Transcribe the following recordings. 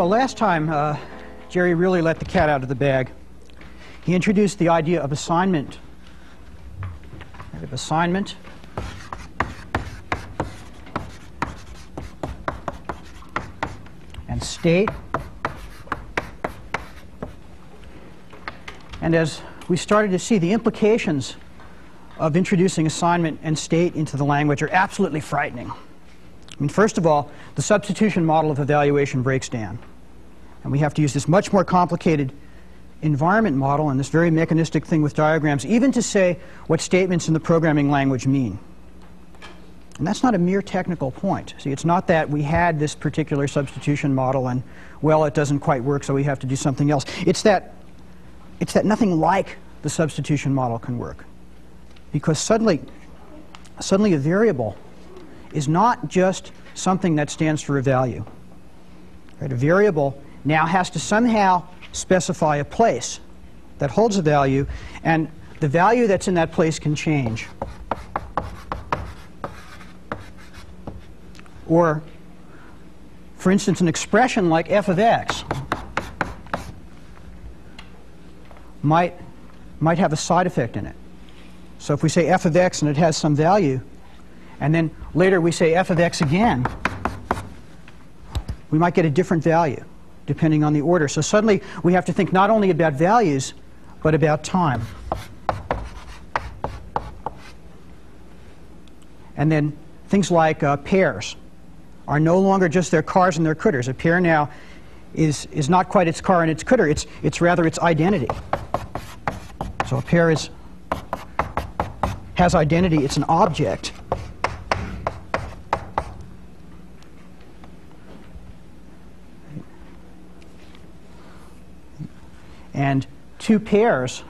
Well, last time, uh, Jerry really let the cat out of the bag. He introduced the idea of assignment. Of assignment. And state. And as we started to see, the implications of introducing assignment and state into the language are absolutely frightening. I mean, first of all, the substitution model of evaluation breaks down. And we have to use this much more complicated environment model and this very mechanistic thing with diagrams, even to say what statements in the programming language mean. And that's not a mere technical point. See, it's not that we had this particular substitution model and, well, it doesn't quite work, so we have to do something else. It's that, it's that nothing like the substitution model can work. Because suddenly, suddenly a variable is not just something that stands for a value. Right? A variable now has to somehow specify a place that holds a value, and the value that's in that place can change. Or, for instance, an expression like f of x might, might have a side effect in it. So if we say f of x and it has some value, and then later we say f of x again, we might get a different value depending on the order. So suddenly we have to think not only about values, but about time. And then things like uh, pairs are no longer just their cars and their cdrs. A pair now is, is not quite its car and its cdr, it's, it's rather its identity. So a pair is, has identity, it's an object. and two pairs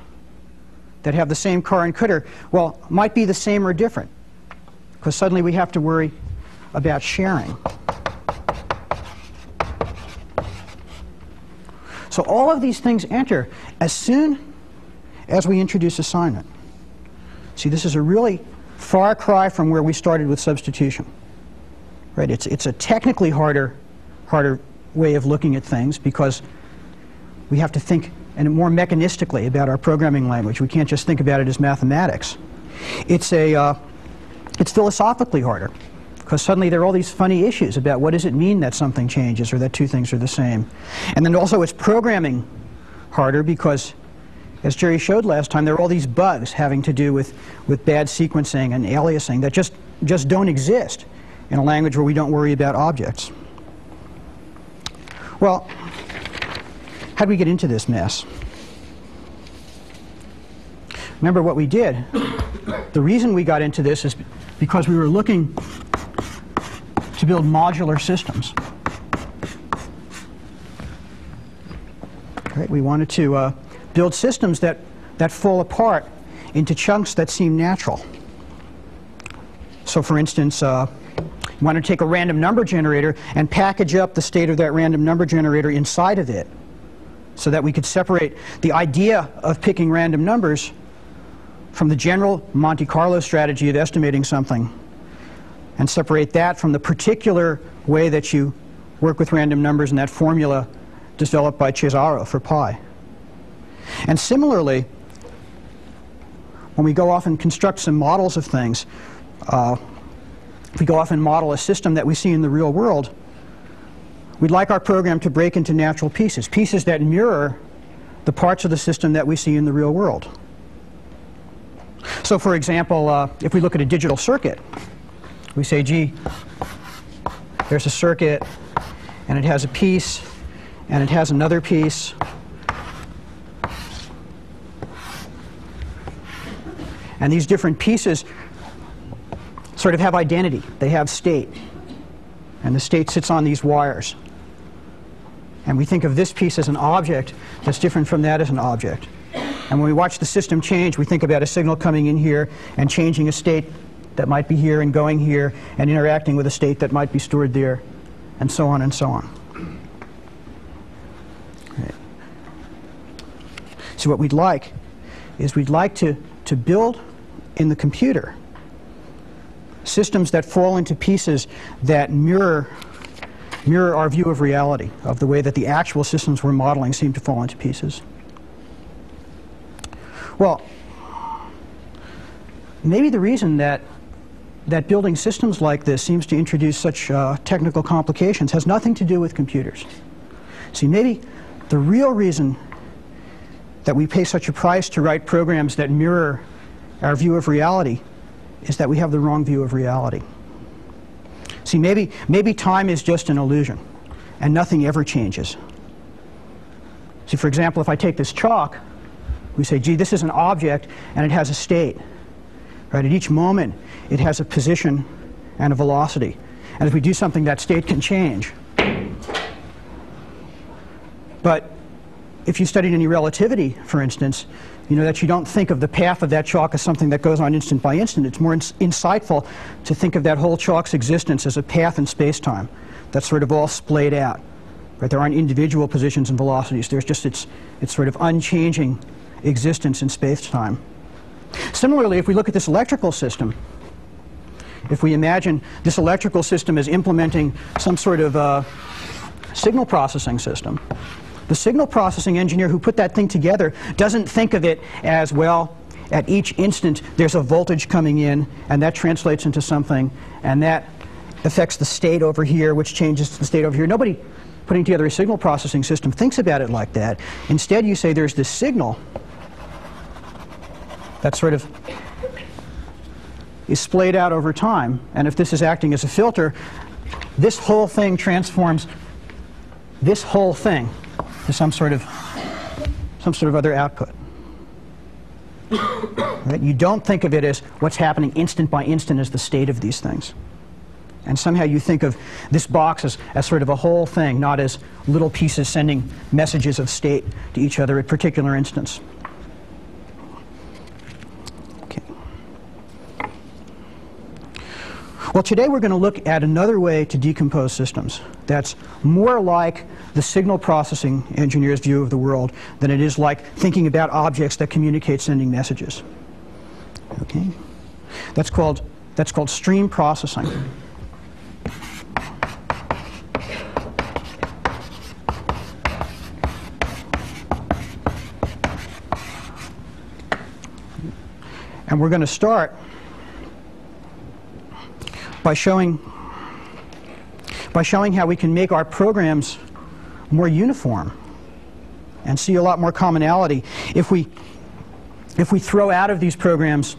that have the same car and cdr, well, might be the same or different. Because suddenly we have to worry about sharing. So all of these things enter as soon as we introduce assignment. See, this is a really far cry from where we started with substitution. Right? It's, it's a technically harder, harder way of looking at things because we have to think and more mechanistically about our programming language. We can't just think about it as mathematics. It's, a, uh, it's philosophically harder because suddenly there are all these funny issues about what does it mean that something changes or that two things are the same. And then also it's programming harder because, as Jerry showed last time, there are all these bugs having to do with, with bad sequencing and aliasing that just, just don't exist in a language where we don't worry about objects. Well, how did we get into this mess? Remember what we did. The reason we got into this is because we were looking to build modular systems. Right? We wanted to uh, build systems that, that fall apart into chunks that seem natural. So for instance, uh, you want to take a random number generator and package up the state of that random number generator inside of it so that we could separate the idea of picking random numbers from the general Monte Carlo strategy of estimating something and separate that from the particular way that you work with random numbers and that formula developed by Cesaro for pi. And similarly, when we go off and construct some models of things, uh, if we go off and model a system that we see in the real world, We'd like our program to break into natural pieces, pieces that mirror the parts of the system that we see in the real world. So for example, uh, if we look at a digital circuit, we say, gee, there's a circuit, and it has a piece, and it has another piece. And these different pieces sort of have identity. They have state. And the state sits on these wires. And we think of this piece as an object that's different from that as an object. And when we watch the system change, we think about a signal coming in here and changing a state that might be here and going here and interacting with a state that might be stored there. and so on and so on. Right. So what we'd like is we'd like to, to build in the computer systems that fall into pieces that mirror mirror our view of reality, of the way that the actual systems we're modeling seem to fall into pieces. Well, maybe the reason that that building systems like this seems to introduce such uh, technical complications has nothing to do with computers. See, maybe the real reason that we pay such a price to write programs that mirror our view of reality is that we have the wrong view of reality. See, maybe, maybe time is just an illusion, and nothing ever changes. See, for example, if I take this chalk, we say, gee, this is an object, and it has a state. Right? At each moment, it has a position and a velocity. And if we do something, that state can change. But if you studied any relativity, for instance, you know that you don't think of the path of that chalk as something that goes on instant by instant. It's more ins insightful to think of that whole chalk's existence as a path in space-time that's sort of all splayed out. Right? There aren't individual positions and velocities. There's just its, its sort of unchanging existence in space-time. Similarly, if we look at this electrical system, if we imagine this electrical system as implementing some sort of uh, signal processing system, the signal processing engineer who put that thing together doesn't think of it as, well, at each instant there's a voltage coming in, and that translates into something, and that affects the state over here, which changes the state over here. Nobody putting together a signal processing system thinks about it like that. Instead, you say there's this signal that sort of is splayed out over time, and if this is acting as a filter, this whole thing transforms this whole thing to some sort of some sort of other output. right? You don't think of it as what's happening instant by instant as the state of these things. And somehow you think of this box as, as sort of a whole thing, not as little pieces sending messages of state to each other at particular instants. Well, today we're going to look at another way to decompose systems that's more like the signal processing engineer's view of the world than it is like thinking about objects that communicate sending messages. Okay? That's called, that's called stream processing. And we're going to start by showing, by showing how we can make our programs more uniform and see a lot more commonality if we, if we throw out of these programs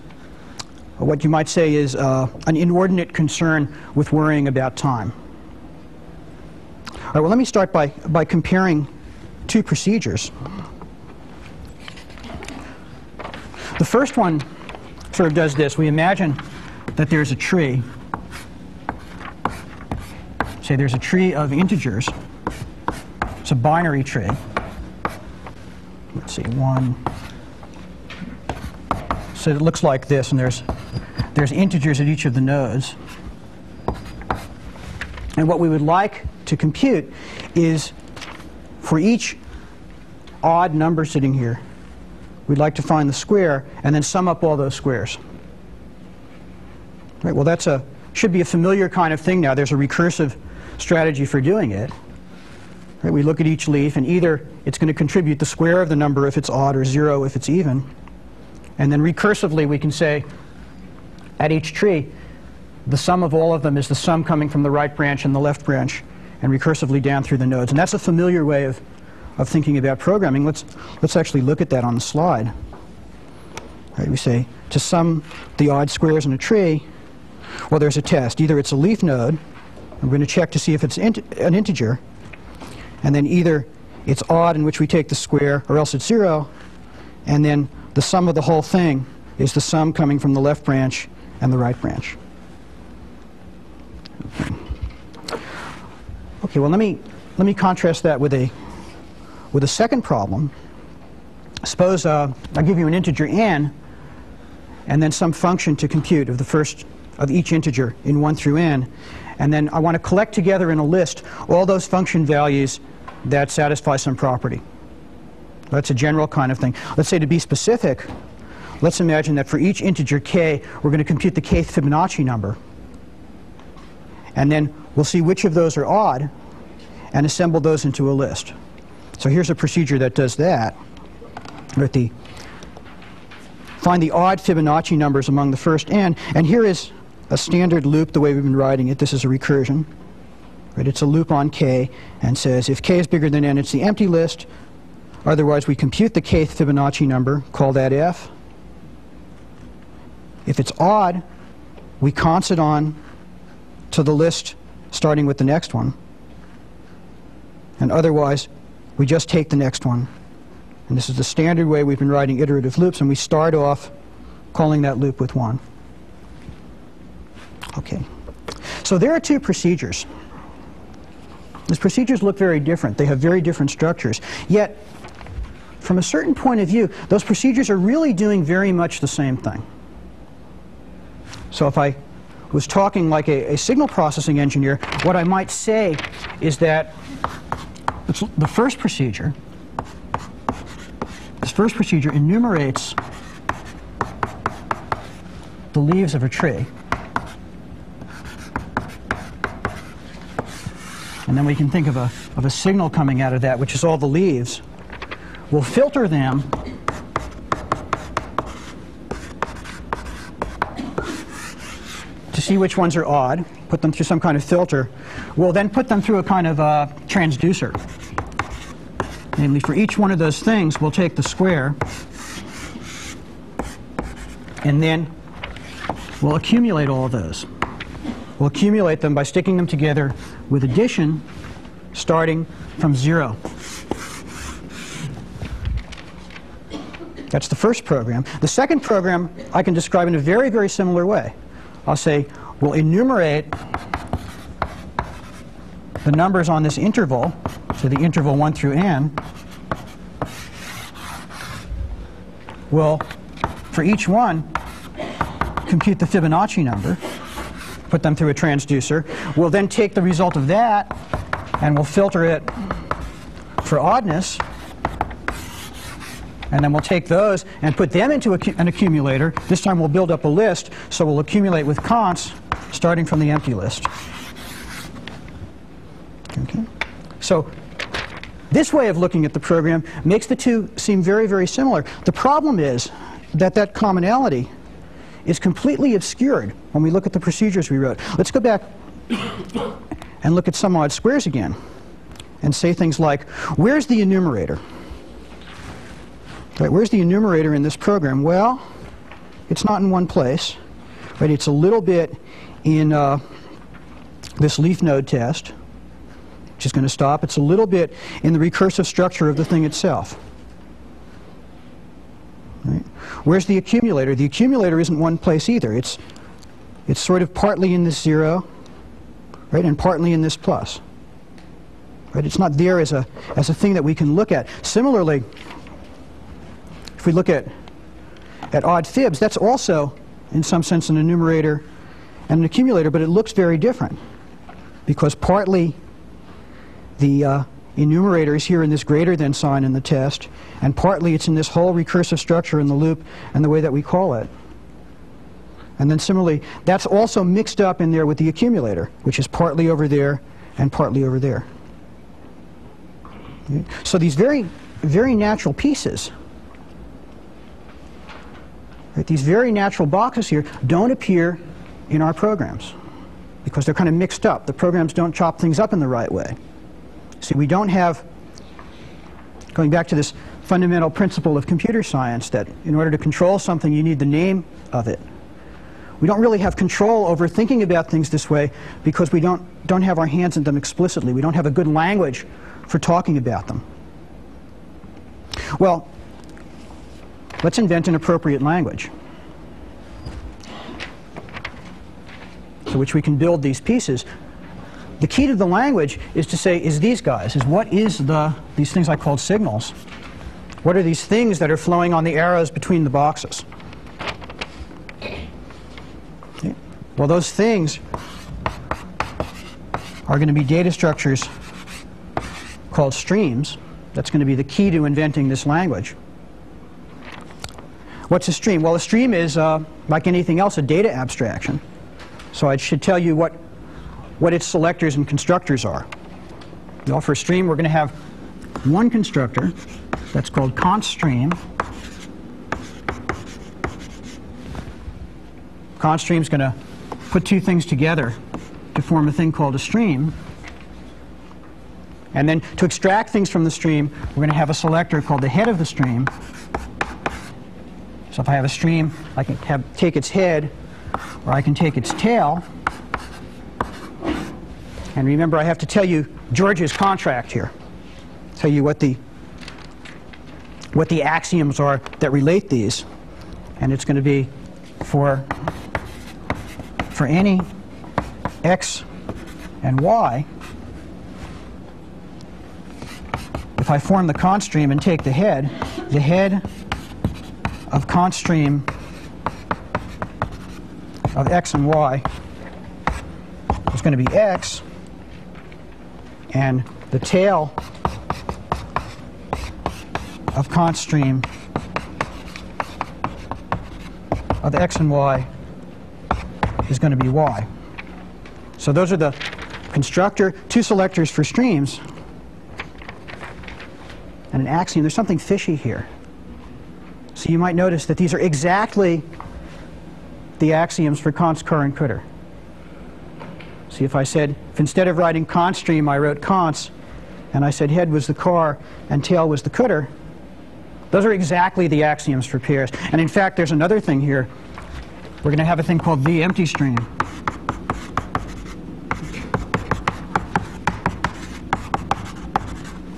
what you might say is uh, an inordinate concern with worrying about time. All right, well, let me start by, by comparing two procedures. The first one sort of does this. We imagine that there's a tree say there's a tree of integers. It's a binary tree. Let's see, one. So it looks like this, and there's, there's integers at each of the nodes. And what we would like to compute is for each odd number sitting here, we'd like to find the square and then sum up all those squares. Right, well, that's a should be a familiar kind of thing now. There's a recursive strategy for doing it. Right, we look at each leaf, and either it's going to contribute the square of the number if it's odd or zero if it's even. And then recursively, we can say at each tree, the sum of all of them is the sum coming from the right branch and the left branch, and recursively down through the nodes. And that's a familiar way of, of thinking about programming. Let's, let's actually look at that on the slide. Right, we say to sum the odd squares in a tree, well, there's a test. Either it's a leaf node, we're going to check to see if it's int an integer, and then either it's odd, in which we take the square, or else it's zero, and then the sum of the whole thing is the sum coming from the left branch and the right branch. Okay, well let me let me contrast that with a with a second problem. Suppose uh, I give you an integer n, and then some function to compute of the first of each integer in 1 through n, And then I want to collect together in a list all those function values that satisfy some property. That's a general kind of thing. Let's say to be specific, let's imagine that for each integer k, we're going to compute the kth Fibonacci number. And then we'll see which of those are odd and assemble those into a list. So here's a procedure that does that. At the find the odd Fibonacci numbers among the first n, and here is a standard loop the way we've been writing it. This is a recursion. Right? It's a loop on k and says if k is bigger than n, it's the empty list. Otherwise, we compute the kth Fibonacci number, call that f. If it's odd, we cons it on to the list starting with the next one. And otherwise, we just take the next one. And this is the standard way we've been writing iterative loops, and we start off calling that loop with 1. Okay. So there are two procedures. These procedures look very different. They have very different structures. Yet, from a certain point of view, those procedures are really doing very much the same thing. So if I was talking like a, a signal processing engineer, what I might say is that the first procedure, this first procedure enumerates the leaves of a tree. And then we can think of a, of a signal coming out of that, which is all the leaves. We'll filter them to see which ones are odd, put them through some kind of filter. We'll then put them through a kind of uh, transducer. Namely, for each one of those things, we'll take the square and then we'll accumulate all of those. We'll accumulate them by sticking them together with addition starting from zero. That's the first program. The second program I can describe in a very, very similar way. I'll say, we'll enumerate the numbers on this interval, so the interval 1 through n, will, for each one, compute the Fibonacci number, put them through a transducer. We'll then take the result of that and we'll filter it for oddness. And then we'll take those and put them into an accumulator. This time we'll build up a list, so we'll accumulate with cons starting from the empty list. Okay. So this way of looking at the program makes the two seem very, very similar. The problem is that that commonality is completely obscured when we look at the procedures we wrote. Let's go back and look at some odd squares again and say things like, where's the enumerator? Right, where's the enumerator in this program? Well, it's not in one place. Right, it's a little bit in uh, this leaf node test, which is going to stop. It's a little bit in the recursive structure of the thing itself. Right? Where's the accumulator? The accumulator isn't one place either. It's, it's sort of partly in this zero, right, and partly in this plus. Right? It's not there as a, as a thing that we can look at. Similarly, if we look at, at odd fibs, that's also, in some sense, an enumerator and an accumulator, but it looks very different because partly the uh, enumerator is here in this greater than sign in the test, and partly it's in this whole recursive structure in the loop and the way that we call it. And then similarly, that's also mixed up in there with the accumulator, which is partly over there and partly over there. So these very, very natural pieces, right, these very natural boxes here, don't appear in our programs because they're kind of mixed up. The programs don't chop things up in the right way. See, we don't have, going back to this fundamental principle of computer science, that in order to control something, you need the name of it. We don't really have control over thinking about things this way because we don't, don't have our hands in them explicitly. We don't have a good language for talking about them. Well, let's invent an appropriate language. So which we can build these pieces. The key to the language is to say, is these guys, is what is the, these things I called signals. What are these things that are flowing on the arrows between the boxes? Okay. Well, those things are going to be data structures called streams. That's going to be the key to inventing this language. What's a stream? Well, a stream is, uh, like anything else, a data abstraction. So I should tell you what, what its selectors and constructors are. Well, for a stream, we're going to have one constructor that's called cons stream. Cons stream is going to put two things together to form a thing called a stream. And then to extract things from the stream, we're going to have a selector called the head of the stream. So if I have a stream, I can have, take its head, or I can take its tail. And remember, I have to tell you George's contract here. Tell you what the what the axioms are that relate these. And it's going to be for for any x and y, if I form the cons stream and take the head, the head of cons stream of x and y is going to be x, and the tail of cons stream of x and y is going to be y. So those are the constructor, two selectors for streams, and an axiom. There's something fishy here. So you might notice that these are exactly the axioms for cons car and cdr. See if I said, if instead of writing cons stream I wrote cons, and I said head was the car and tail was the cdr, those are exactly the axioms for pairs. And in fact, there's another thing here. We're going to have a thing called the empty stream.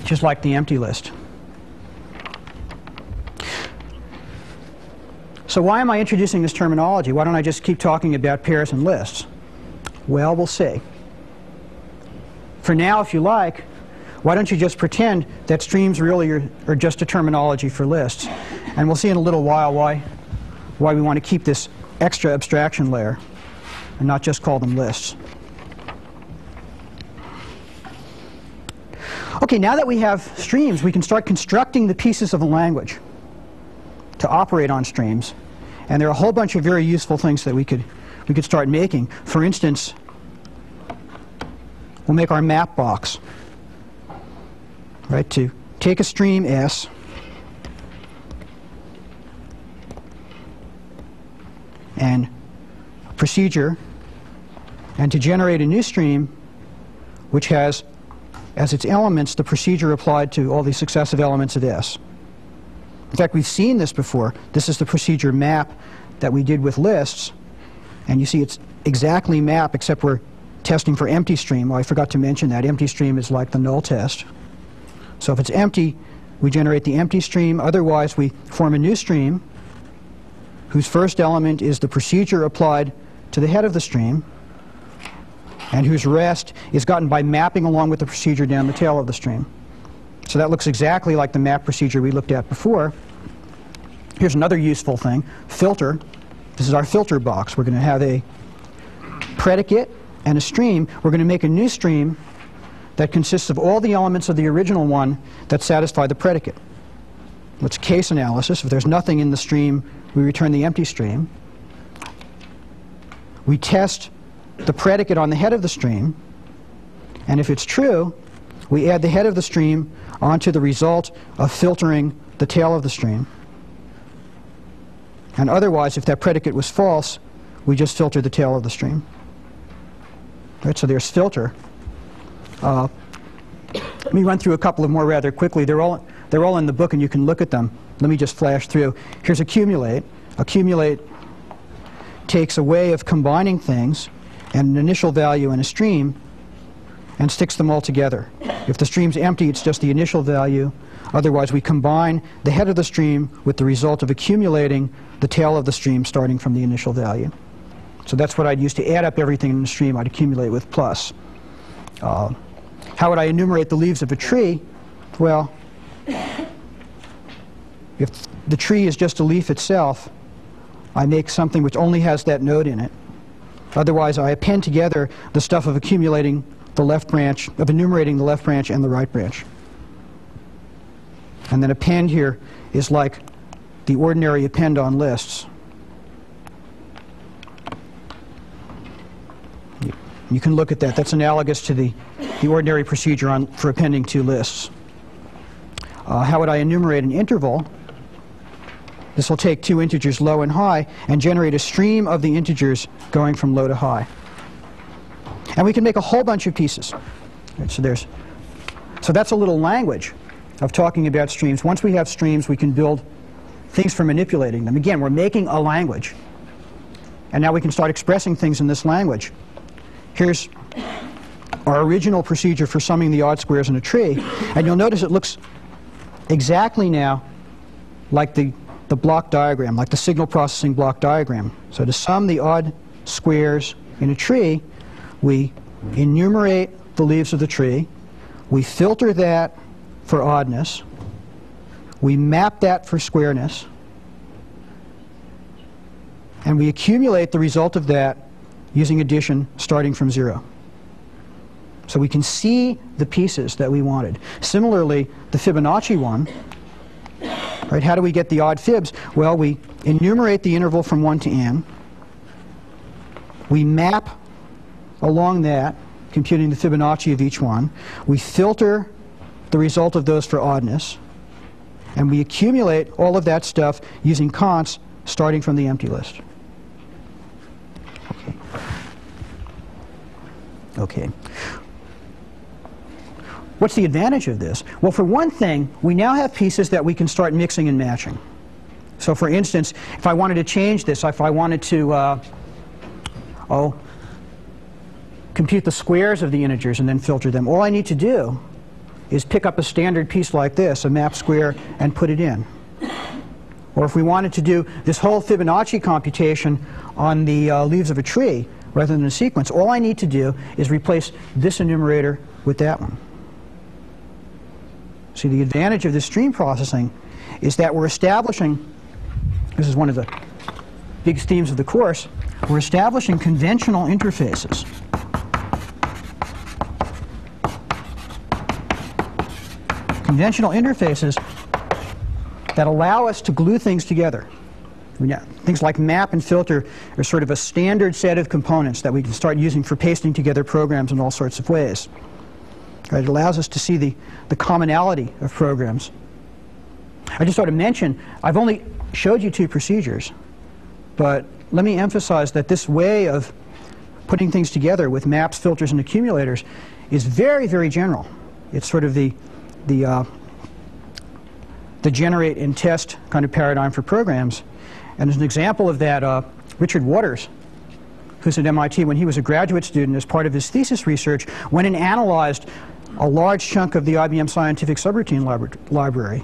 Just like the empty list. So why am I introducing this terminology? Why don't I just keep talking about pairs and lists? Well, we'll see. For now, if you like, why don't you just pretend that streams really are, are just a terminology for lists? And we'll see in a little while why, why we want to keep this extra abstraction layer and not just call them lists. Okay, now that we have streams, we can start constructing the pieces of a language to operate on streams. And there are a whole bunch of very useful things that we could, we could start making. For instance, we'll make our map box. Right, to take a stream S, and procedure, and to generate a new stream which has as its elements the procedure applied to all the successive elements of S. In fact, we've seen this before. This is the procedure map that we did with lists. And you see it's exactly map, except we're testing for empty stream. Well, I forgot to mention that. Empty stream is like the null test. So if it's empty, we generate the empty stream. Otherwise, we form a new stream whose first element is the procedure applied to the head of the stream and whose rest is gotten by mapping along with the procedure down the tail of the stream. So that looks exactly like the map procedure we looked at before. Here's another useful thing, filter. This is our filter box. We're going to have a predicate and a stream. We're going to make a new stream that consists of all the elements of the original one that satisfy the predicate. It's case analysis. If there's nothing in the stream, we return the empty stream. We test the predicate on the head of the stream. And if it's true, we add the head of the stream onto the result of filtering the tail of the stream. And otherwise, if that predicate was false, we just filter the tail of the stream. Right, so there's filter. Uh, let me run through a couple of more rather quickly. They're all, they're all in the book and you can look at them. Let me just flash through. Here's accumulate. Accumulate takes a way of combining things and an initial value and a stream and sticks them all together. If the stream's empty, it's just the initial value. Otherwise, we combine the head of the stream with the result of accumulating the tail of the stream starting from the initial value. So that's what I'd use to add up everything in the stream. I'd accumulate with plus. Uh, how would I enumerate the leaves of a tree? Well, if the tree is just a leaf itself, I make something which only has that node in it. Otherwise, I append together the stuff of accumulating the left branch, of enumerating the left branch and the right branch. And then append here is like the ordinary append on lists. You can look at that. That's analogous to the, the ordinary procedure on, for appending two lists. Uh, how would I enumerate an interval? This will take two integers low and high and generate a stream of the integers going from low to high. And we can make a whole bunch of pieces. Right, so there's, so that's a little language of talking about streams. Once we have streams, we can build things for manipulating them. Again, we're making a language. And now we can start expressing things in this language. Here's our original procedure for summing the odd squares in a tree. And you'll notice it looks exactly now like the, the block diagram, like the signal processing block diagram. So to sum the odd squares in a tree, we enumerate the leaves of the tree, we filter that for oddness, we map that for squareness, and we accumulate the result of that using addition starting from zero. So we can see the pieces that we wanted. Similarly, the Fibonacci one, right, how do we get the odd fibs? Well, we enumerate the interval from 1 to n. We map along that, computing the Fibonacci of each one. We filter the result of those for oddness. And we accumulate all of that stuff using cons starting from the empty list. Okay. What's the advantage of this? Well, for one thing, we now have pieces that we can start mixing and matching. So for instance, if I wanted to change this, if I wanted to, uh, oh, compute the squares of the integers and then filter them, all I need to do is pick up a standard piece like this, a map square, and put it in. Or if we wanted to do this whole Fibonacci computation on the uh, leaves of a tree, rather than a sequence. All I need to do is replace this enumerator with that one. See, the advantage of this stream processing is that we're establishing, this is one of the big themes of the course, we're establishing conventional interfaces. Conventional interfaces that allow us to glue things together. Things like map and filter are sort of a standard set of components that we can start using for pasting together programs in all sorts of ways. It allows us to see the, the commonality of programs. I just ought to mention, I've only showed you two procedures, but let me emphasize that this way of putting things together with maps, filters, and accumulators is very, very general. It's sort of the, the, uh, the generate and test kind of paradigm for programs. And as an example of that, uh, Richard Waters, who's at MIT, when he was a graduate student, as part of his thesis research, went and analyzed a large chunk of the IBM Scientific Subroutine libra library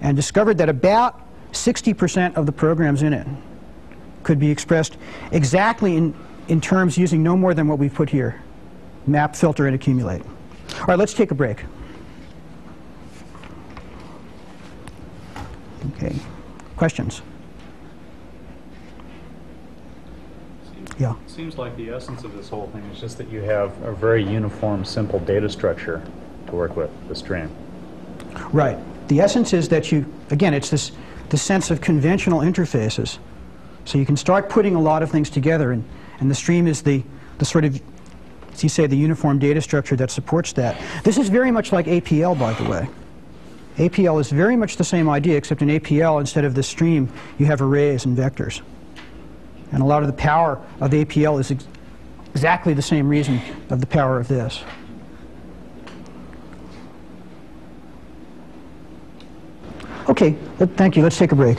and discovered that about 60% of the programs in it could be expressed exactly in, in terms using no more than what we've put here map, filter, and accumulate. All right, let's take a break. Okay. Questions? Yeah. Seems like the essence of this whole thing is just that you have a very uniform, simple data structure to work with, the stream. Right. The essence is that you, again, it's this the sense of conventional interfaces. So you can start putting a lot of things together, and, and the stream is the, the sort of, as you say, the uniform data structure that supports that. This is very much like APL, by the way. APL is very much the same idea, except in APL, instead of the stream, you have arrays and vectors. And a lot of the power of APL is ex exactly the same reason of the power of this. Okay, thank you. Let's take a break.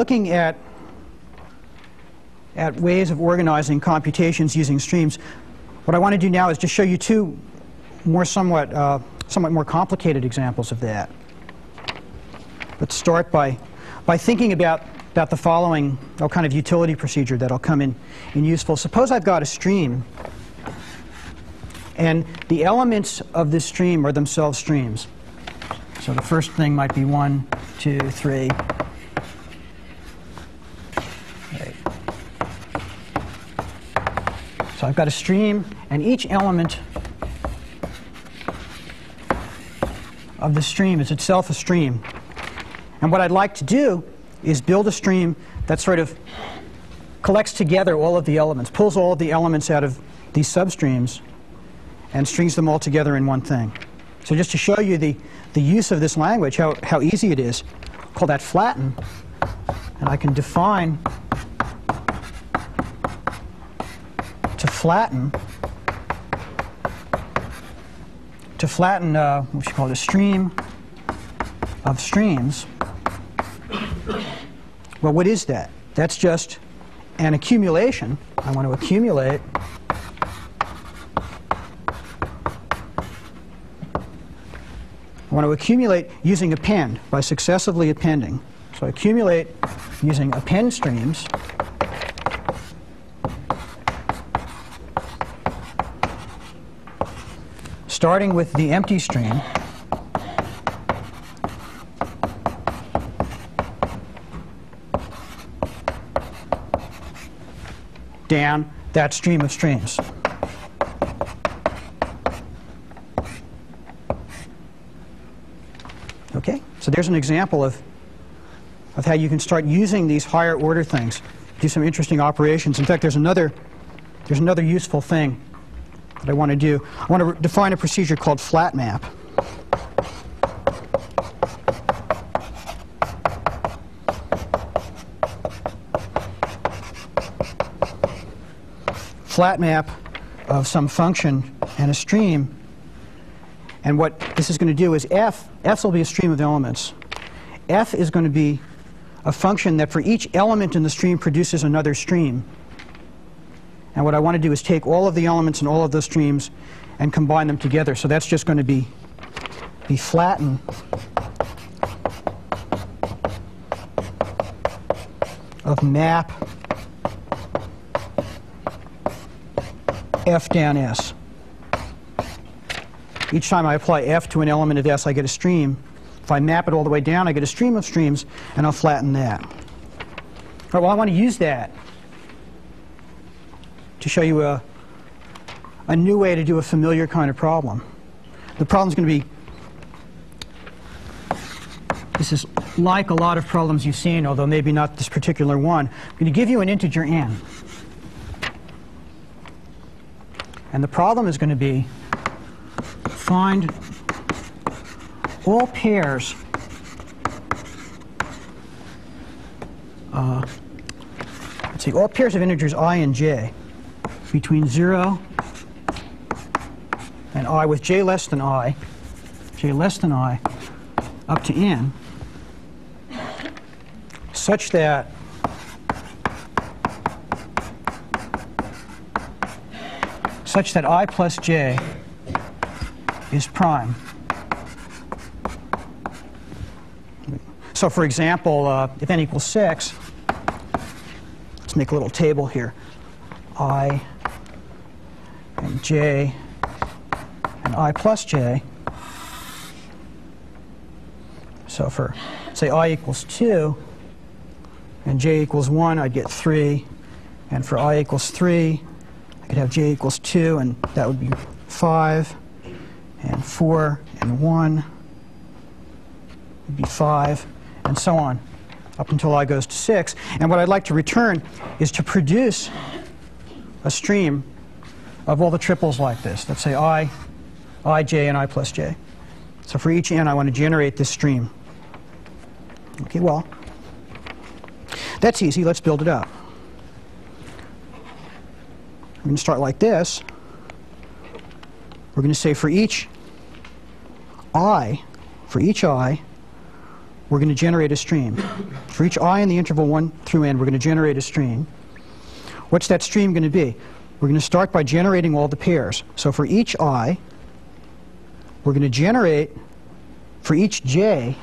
Looking at at ways of organizing computations using streams. What I want to do now is just show you two more somewhat, uh, somewhat more complicated examples of that. Let's start by, by thinking about, about the following oh, kind of utility procedure that'll come in, in useful. Suppose I've got a stream, and the elements of this stream are themselves streams. So the first thing might be one, two, three. So I've got a stream, and each element of the stream is itself a stream. And what I'd like to do is build a stream that sort of collects together all of the elements, pulls all of the elements out of these substreams, and strings them all together in one thing. So just to show you the, the use of this language, how, how easy it is, call that flatten. And I can define to flatten to flatten uh, what you call it, a stream of streams. Well, what is that? That's just an accumulation. I want to accumulate I want to accumulate using append by successively appending. So I accumulate using append streams. Starting with the empty stream. down that stream of streams. Okay, so there's an example of, of how you can start using these higher order things, do some interesting operations. In fact, there's another, there's another useful thing that I want to do. I want to define a procedure called flat map. Flat map of some function and a stream and what this is going to do is f, f will be a stream of elements. f is going to be a function that for each element in the stream produces another stream. And what I want to do is take all of the elements in all of those streams and combine them together. So that's just going to be, be flatten of map f down s. Each time I apply f to an element of s, I get a stream. If I map it all the way down, I get a stream of streams, and I'll flatten that. All right, well, I want to use that to show you a, a new way to do a familiar kind of problem. The problem's going to be this is like a lot of problems you've seen, although maybe not this particular one. I'm going to give you an integer n. And the problem is going to be find all pairs uh, let's see, all pairs of integers i and j between 0 and i with j less than i, j less than i, up to n, such that such that i plus j is prime. So for example, uh, if n equals 6, let's make a little table here. i and j and i plus j. So for, say, i equals 2 and j equals 1, I'd get 3. And for i equals 3, I could have j equals 2, and that would be 5 and 4 and 1 would be 5, and so on, up until i goes to 6. And what I'd like to return is to produce a stream of all the triples like this. Let's say i, i, j, and i plus j. So for each n, I want to generate this stream. Okay, well, that's easy. Let's build it up. I'm going to start like this. We're going to say for each i, for each i, we're going to generate a stream. For each i in the interval 1 through n, we're going to generate a stream. what's that stream going to be? We're going to start by generating all the pairs. So for each i, we're going to generate for each j,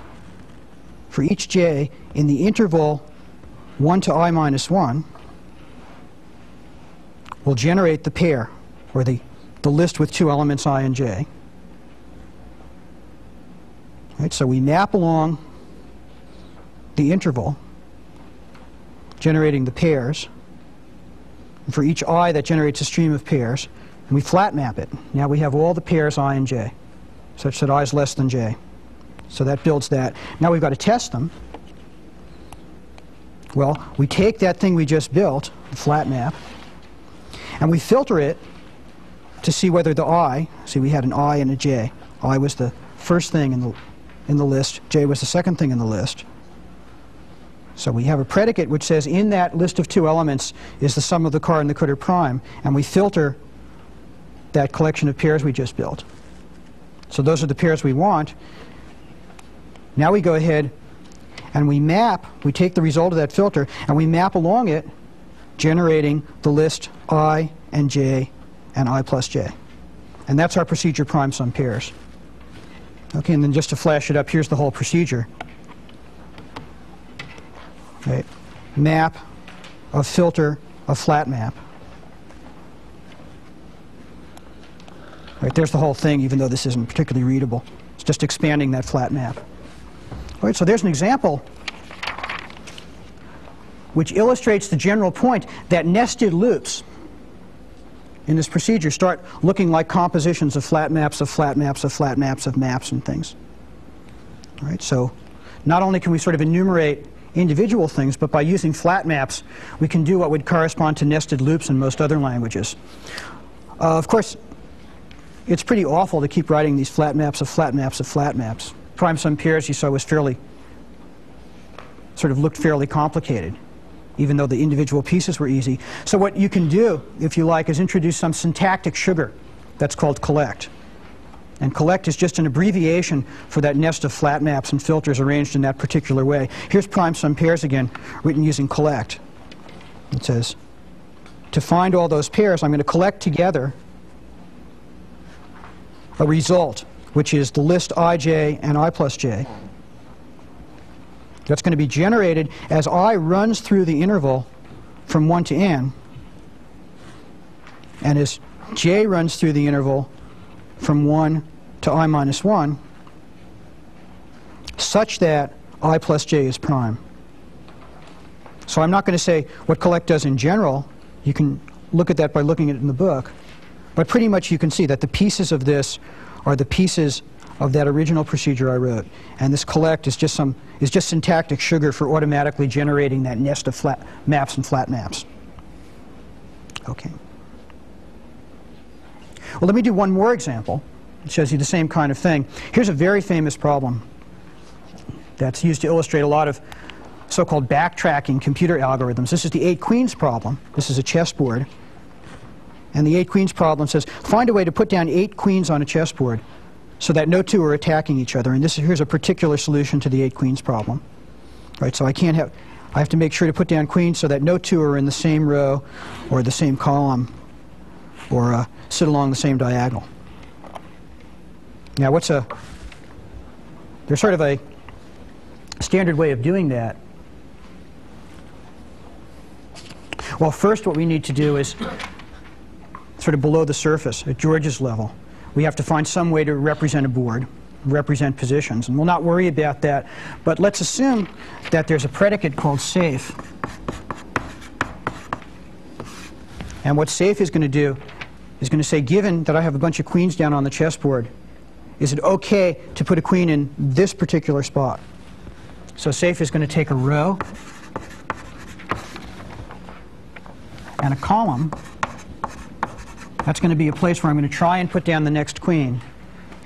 for each j in the interval 1 to i minus 1, we'll generate the pair, or the, the list with two elements i and j. Right, so we map along the interval, generating the pairs. And for each i, that generates a stream of pairs. And we flat map it. Now we have all the pairs i and j, such that i is less than j. So that builds that. Now we've got to test them. Well, we take that thing we just built, the flat map, and we filter it to see whether the i, see we had an i and a j. i was the first thing in the, in the list, j was the second thing in the list. So we have a predicate which says in that list of two elements is the sum of the car and the cdr prime, and we filter that collection of pairs we just built. So those are the pairs we want. Now we go ahead and we map, we take the result of that filter, and we map along it, generating the list i and j and i plus j. And that's our procedure prime sum pairs. Okay, and then just to flash it up, here's the whole procedure. Right. Map, a filter, a flat map. Right, there's the whole thing, even though this isn't particularly readable. It's just expanding that flat map. All right, so there's an example which illustrates the general point that nested loops in this procedure start looking like compositions of flat maps of flat maps of flat maps of maps and things. All right, so not only can we sort of enumerate individual things, but by using flat maps, we can do what would correspond to nested loops in most other languages. Uh, of course, it's pretty awful to keep writing these flat maps of flat maps of flat maps. Prime sum pairs you saw was fairly, sort of looked fairly complicated, even though the individual pieces were easy. So what you can do, if you like, is introduce some syntactic sugar that's called collect. And collect is just an abbreviation for that nest of flat maps and filters arranged in that particular way. Here's prime sum pairs again, written using collect. It says, to find all those pairs, I'm going to collect together a result, which is the list ij and i plus j. That's going to be generated as i runs through the interval from 1 to n, and as j runs through the interval from 1 to i minus 1 such that i plus j is prime. So I'm not going to say what collect does in general. You can look at that by looking at it in the book. But pretty much you can see that the pieces of this are the pieces of that original procedure I wrote. And this collect is just some is just syntactic sugar for automatically generating that nest of flat maps and flat maps. Okay. Well, let me do one more example. It shows you the same kind of thing. Here's a very famous problem that's used to illustrate a lot of so-called backtracking computer algorithms. This is the eight queens problem. This is a chessboard. And the eight queens problem says, find a way to put down eight queens on a chessboard so that no two are attacking each other. And this here's a particular solution to the eight queens problem. Right, so I can't have, I have to make sure to put down queens so that no two are in the same row or the same column or uh, sit along the same diagonal. Now what's a, there's sort of a standard way of doing that. Well, first what we need to do is sort of below the surface at George's level. We have to find some way to represent a board, represent positions. And we'll not worry about that. But let's assume that there's a predicate called safe. And what safe is going to do is going to say, given that I have a bunch of queens down on the chessboard, is it okay to put a queen in this particular spot? So safe is going to take a row and a column that's going to be a place where I'm going to try and put down the next queen.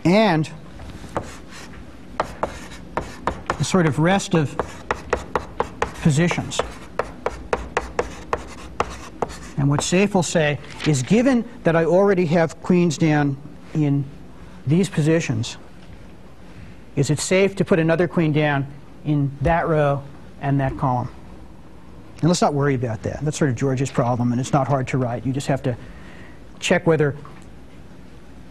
And the sort of rest of positions. And what safe will say is given that I already have queens down in these positions, is it safe to put another queen down in that row and that column? And let's not worry about that. That's sort of George's problem, and it's not hard to write. You just have to check whether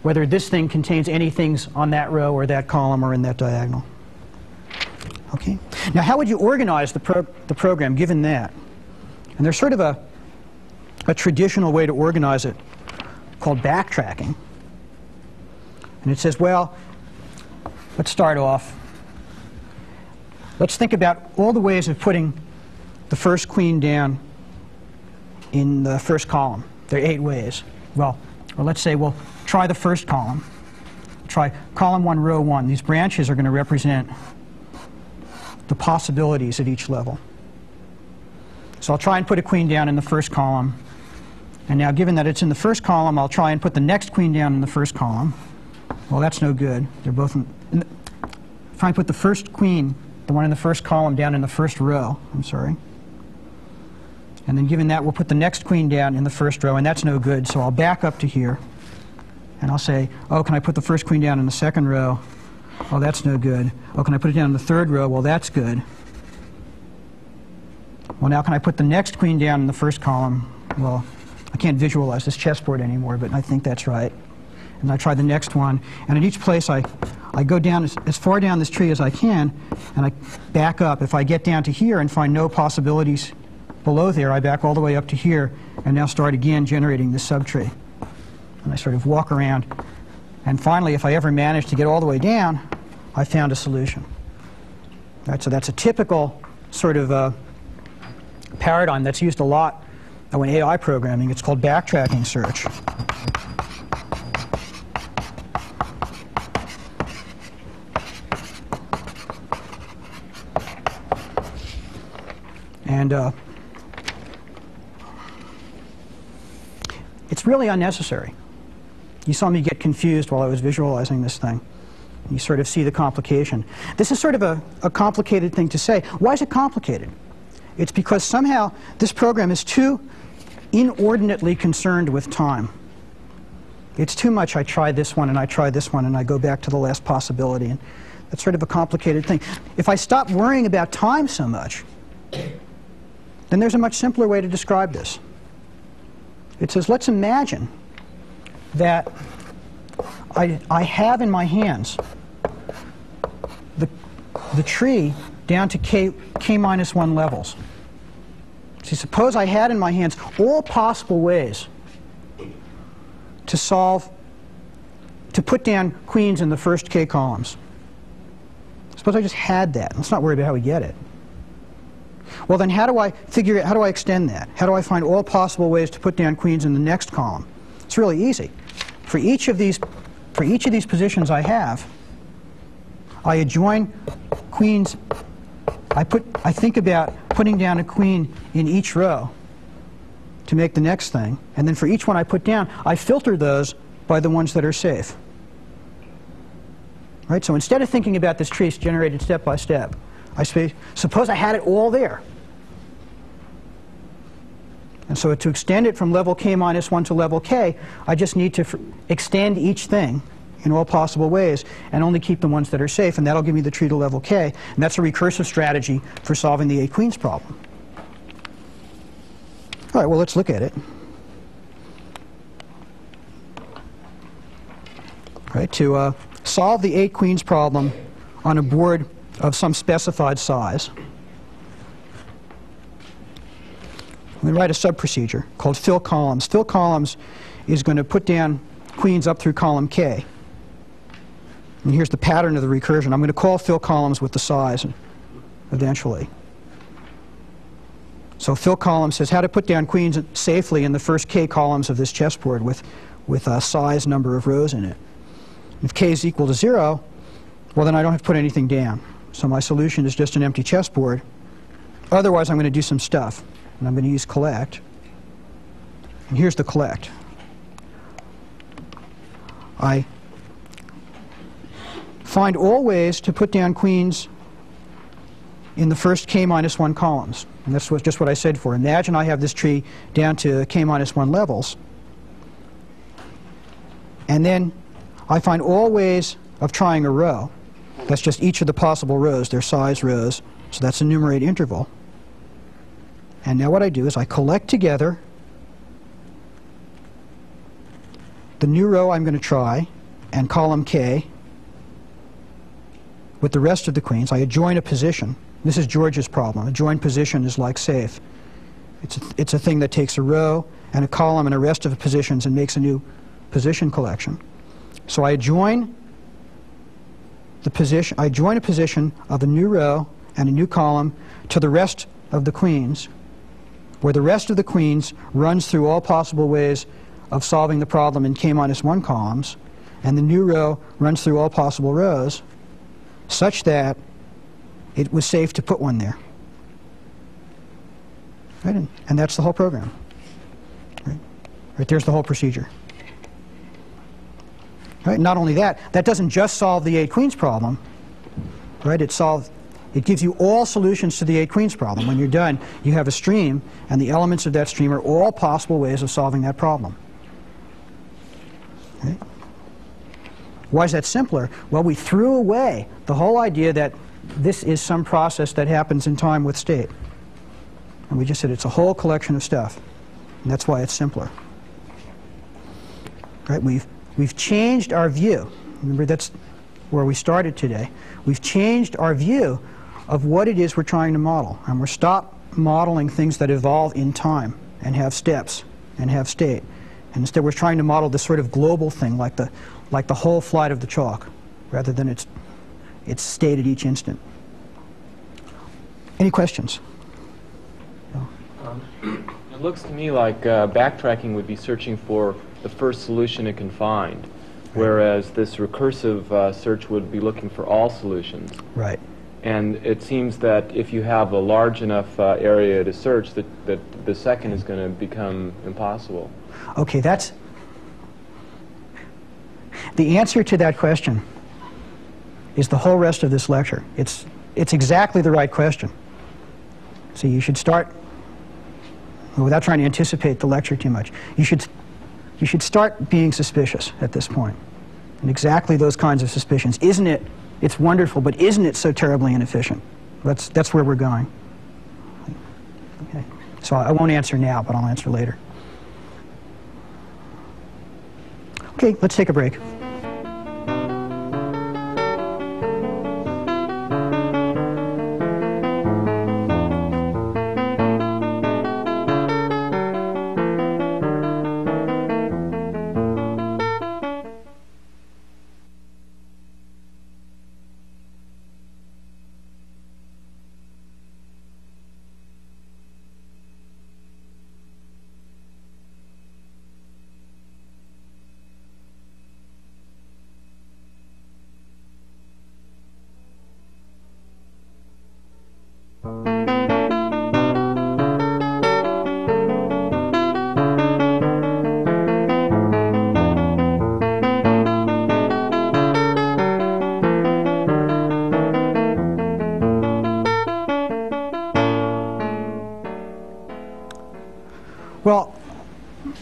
whether this thing contains any things on that row or that column or in that diagonal. Okay. Now, how would you organize the, pro the program given that? And there's sort of a, a traditional way to organize it called backtracking. And it says, well, let's start off. Let's think about all the ways of putting the first queen down in the first column. There are eight ways. Well, let's say we'll try the first column. Try column one, row one. These branches are going to represent the possibilities at each level. So I'll try and put a queen down in the first column. And now, given that it's in the first column, I'll try and put the next queen down in the first column. Well, that's no good. They're both in, in the, if I put the first queen, the one in the first column, down in the first row, I'm sorry. And then given that, we'll put the next queen down in the first row, and that's no good. So I'll back up to here, and I'll say, oh, can I put the first queen down in the second row? Oh, that's no good. Oh, can I put it down in the third row? Well, that's good. Well, now can I put the next queen down in the first column? Well, I can't visualize this chessboard anymore, but I think that's right. And I try the next one, and at each place I, I go down as, as far down this tree as I can, and I back up. If I get down to here and find no possibilities below there, I back all the way up to here, and now start again generating this subtree. And I sort of walk around, and finally, if I ever manage to get all the way down, I found a solution. Right, so that's a typical sort of uh, paradigm that's used a lot in AI programming. It's called backtracking search. And uh, it's really unnecessary. You saw me get confused while I was visualizing this thing. You sort of see the complication. This is sort of a, a complicated thing to say. Why is it complicated? It's because somehow this program is too inordinately concerned with time. It's too much I try this one and I try this one and I go back to the last possibility. And that's sort of a complicated thing. If I stop worrying about time so much, then there's a much simpler way to describe this. It says, let's imagine that I, I have in my hands the, the tree down to k, k minus 1 levels. See, suppose I had in my hands all possible ways to solve, to put down queens in the first k columns. Suppose I just had that. Let's not worry about how we get it. Well, then how do I figure out, how do I extend that? How do I find all possible ways to put down queens in the next column? It's really easy. For each of these, for each of these positions I have, I adjoin queens. I put, I think about putting down a queen in each row to make the next thing. And then for each one I put down, I filter those by the ones that are safe. Right? So instead of thinking about this tree generated step by step, I say, suppose I had it all there. And so to extend it from level k minus 1 to level k, I just need to extend each thing in all possible ways and only keep the ones that are safe, and that'll give me the tree to level k. And that's a recursive strategy for solving the 8 queens problem. All right, well, let's look at it. All right, to uh, solve the 8 queens problem on a board of some specified size, we write a sub-procedure called fill columns. Fill columns is going to put down queens up through column K. And here's the pattern of the recursion. I'm going to call fill columns with the size eventually. So fill column says how to put down queens safely in the first k columns of this chessboard with, with a size number of rows in it. If k is equal to 0, well then I don't have to put anything down. So my solution is just an empty chessboard. Otherwise I'm going to do some stuff. And I'm going to use collect. And here's the collect. I find all ways to put down queens in the first k minus 1 columns. And this was just what I said for. Imagine I have this tree down to k minus 1 levels. And then I find all ways of trying a row. That's just each of the possible rows, their size rows. So that's enumerate interval. And now what I do is I collect together the new row I'm going to try and column K with the rest of the queens. I adjoin a position. This is George's problem. Adjoin position is like safe. It's a, it's a thing that takes a row and a column and a rest of the positions and makes a new position collection. So I adjoin the position, I join a position of a new row and a new column to the rest of the queens, where the rest of the queens runs through all possible ways of solving the problem in k minus 1 columns, and the new row runs through all possible rows, such that it was safe to put one there. Right? And, and that's the whole program. Right? right? There's the whole procedure. Right? Not only that, that doesn't just solve the eight queens problem. Right? It solves it gives you all solutions to the eight queens problem. When you're done, you have a stream, and the elements of that stream are all possible ways of solving that problem. Right? Why is that simpler? Well, we threw away the whole idea that this is some process that happens in time with state. And we just said it's a whole collection of stuff. And that's why it's simpler. Right? We've, we've changed our view. Remember, that's where we started today. We've changed our view of what it is we're trying to model. And we're stop modeling things that evolve in time and have steps and have state. And instead we're trying to model this sort of global thing like the, like the whole flight of the chalk rather than its, its state at each instant. Any questions? Um, it looks to me like uh, backtracking would be searching for the first solution it can find, whereas this recursive uh, search would be looking for all solutions. Right. And it seems that if you have a large enough uh, area to search, that, that the second is going to become impossible. Okay, that's the answer to that question is the whole rest of this lecture. It's, it's exactly the right question. So you should start, without trying to anticipate the lecture too much, you should, you should start being suspicious at this point. And exactly those kinds of suspicions. Isn't it it's wonderful, but isn't it so terribly inefficient? That's, that's where we're going. Okay. So I won't answer now, but I'll answer later. Okay, let's take a break.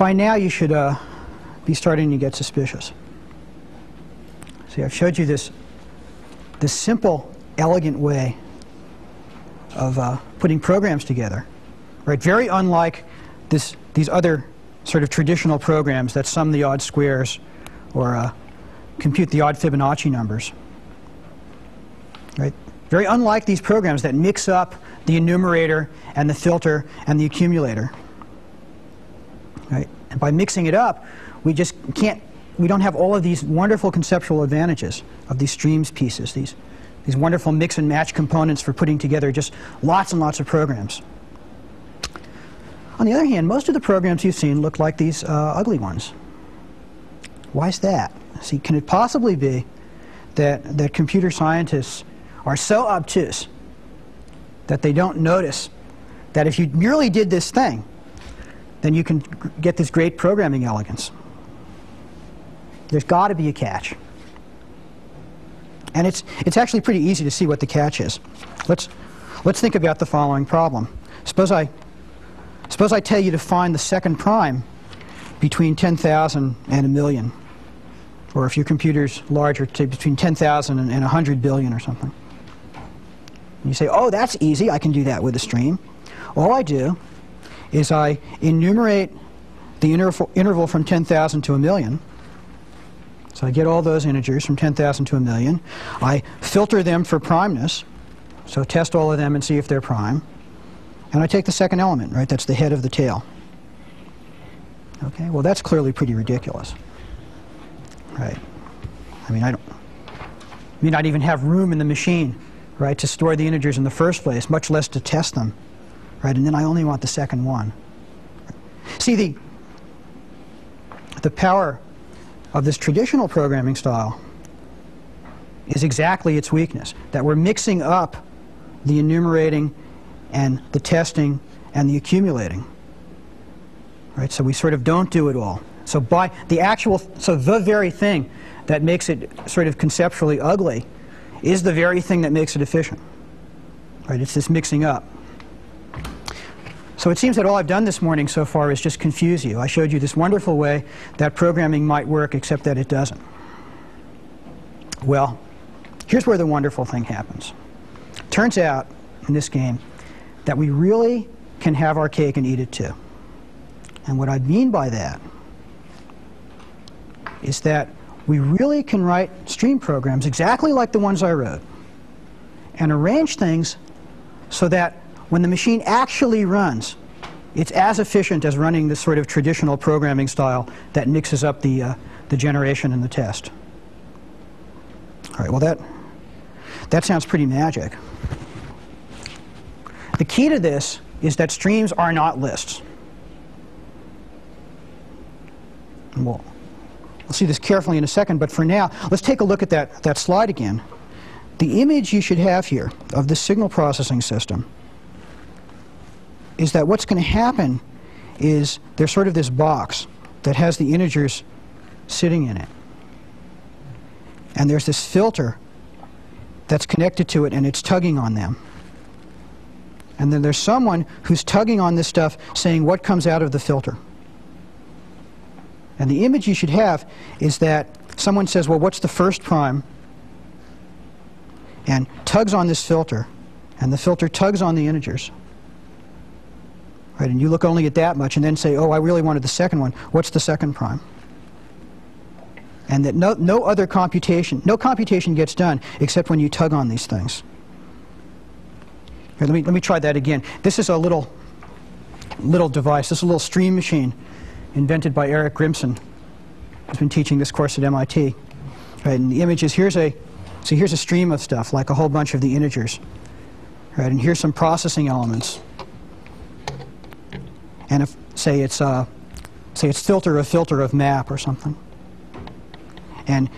By now you should uh, be starting to get suspicious. See, I've showed you this, this simple, elegant way of uh, putting programs together, right? Very unlike this, these other sort of traditional programs that sum the odd squares or uh, compute the odd Fibonacci numbers, right? Very unlike these programs that mix up the enumerator and the filter and the accumulator. Right? And by mixing it up, we just can't, we don't have all of these wonderful conceptual advantages of these streams pieces, these, these wonderful mix and match components for putting together just lots and lots of programs. On the other hand, most of the programs you've seen look like these uh, ugly ones. Why is that? See, can it possibly be that, that computer scientists are so obtuse that they don't notice that if you merely did this thing, then you can get this great programming elegance. There's got to be a catch. And it's, it's actually pretty easy to see what the catch is. Let's, let's think about the following problem. Suppose I, suppose I tell you to find the second prime between 10,000 and a million. Or if your computer's larger, say between 10,000 and, and 100 billion or something. And you say, oh, that's easy. I can do that with a stream. All I do is I enumerate the interval, interval from 10,000 to a million. So I get all those integers from 10,000 to a million. I filter them for primeness, so test all of them and see if they're prime. And I take the second element, right? That's the head of the tail. Okay, well that's clearly pretty ridiculous. Right. I mean, I don't, mean, I'd even have room in the machine, right, to store the integers in the first place, much less to test them, right? And then I only want the second one. See, the, the power of this traditional programming style is exactly its weakness, that we're mixing up the enumerating and the testing and the accumulating. Right? So we sort of don't do it all. So by the actual, so the very thing that makes it sort of conceptually ugly is the very thing that makes it efficient. Right? It's this mixing up. So it seems that all I've done this morning so far is just confuse you. I showed you this wonderful way that programming might work, except that it doesn't. Well, here's where the wonderful thing happens. Turns out, in this game, that we really can have our cake and eat it too. And what I mean by that is that we really can write stream programs exactly like the ones I wrote and arrange things so that when the machine actually runs, it's as efficient as running this sort of traditional programming style that mixes up the, uh, the generation and the test. All right, well, that, that sounds pretty magic. The key to this is that streams are not lists. We'll, we'll see this carefully in a second, but for now, let's take a look at that, that slide again. The image you should have here of the signal processing system is that what's going to happen is there's sort of this box that has the integers sitting in it. And there's this filter that's connected to it and it's tugging on them. And then there's someone who's tugging on this stuff saying what comes out of the filter. And the image you should have is that someone says, well, what's the first prime? And tugs on this filter. And the filter tugs on the integers. Right, and you look only at that much and then say, oh, I really wanted the second one. What's the second prime? And that no, no other computation, no computation gets done except when you tug on these things. Here, let, me, let me try that again. This is a little, little device. This is a little stream machine invented by Eric Grimson, who's been teaching this course at MIT. Right, and the image is, here's a, so here's a stream of stuff, like a whole bunch of the integers. Right, and here's some processing elements and if say it's uh, say it's filter a filter of map or something. And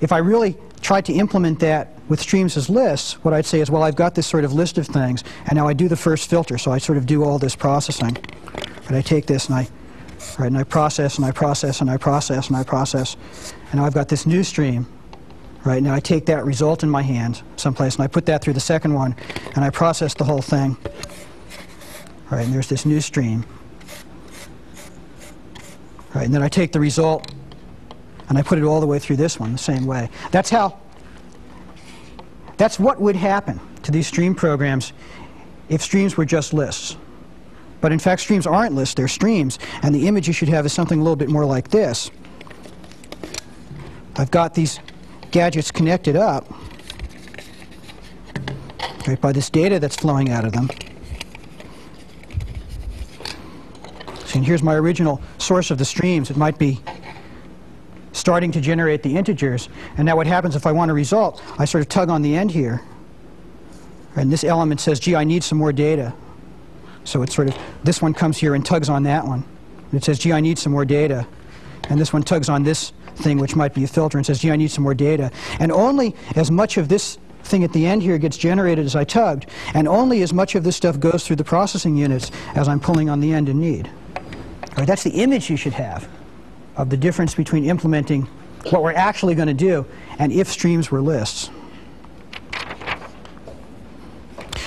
if I really tried to implement that with streams as lists, what I'd say is, well, I've got this sort of list of things, and now I do the first filter, so I sort of do all this processing. And I take this and I, right, and I process and I process and I process and I process, and now I've got this new stream. Right now, I take that result in my hand someplace, and I put that through the second one, and I process the whole thing. Right, and there's this new stream. Right, and then I take the result and I put it all the way through this one the same way. That's how, that's what would happen to these stream programs if streams were just lists. But in fact, streams aren't lists, they're streams. And the image you should have is something a little bit more like this. I've got these gadgets connected up right, by this data that's flowing out of them. And here's my original source of the streams. It might be starting to generate the integers. And now what happens if I want a result? I sort of tug on the end here. And this element says, gee, I need some more data. So it's sort of, this one comes here and tugs on that one. And it says, gee, I need some more data. And this one tugs on this thing, which might be a filter, and says, gee, I need some more data. And only as much of this thing at the end here gets generated as I tugged, and only as much of this stuff goes through the processing units as I'm pulling on the end in need. Right, that's the image you should have of the difference between implementing what we're actually going to do and if streams were lists.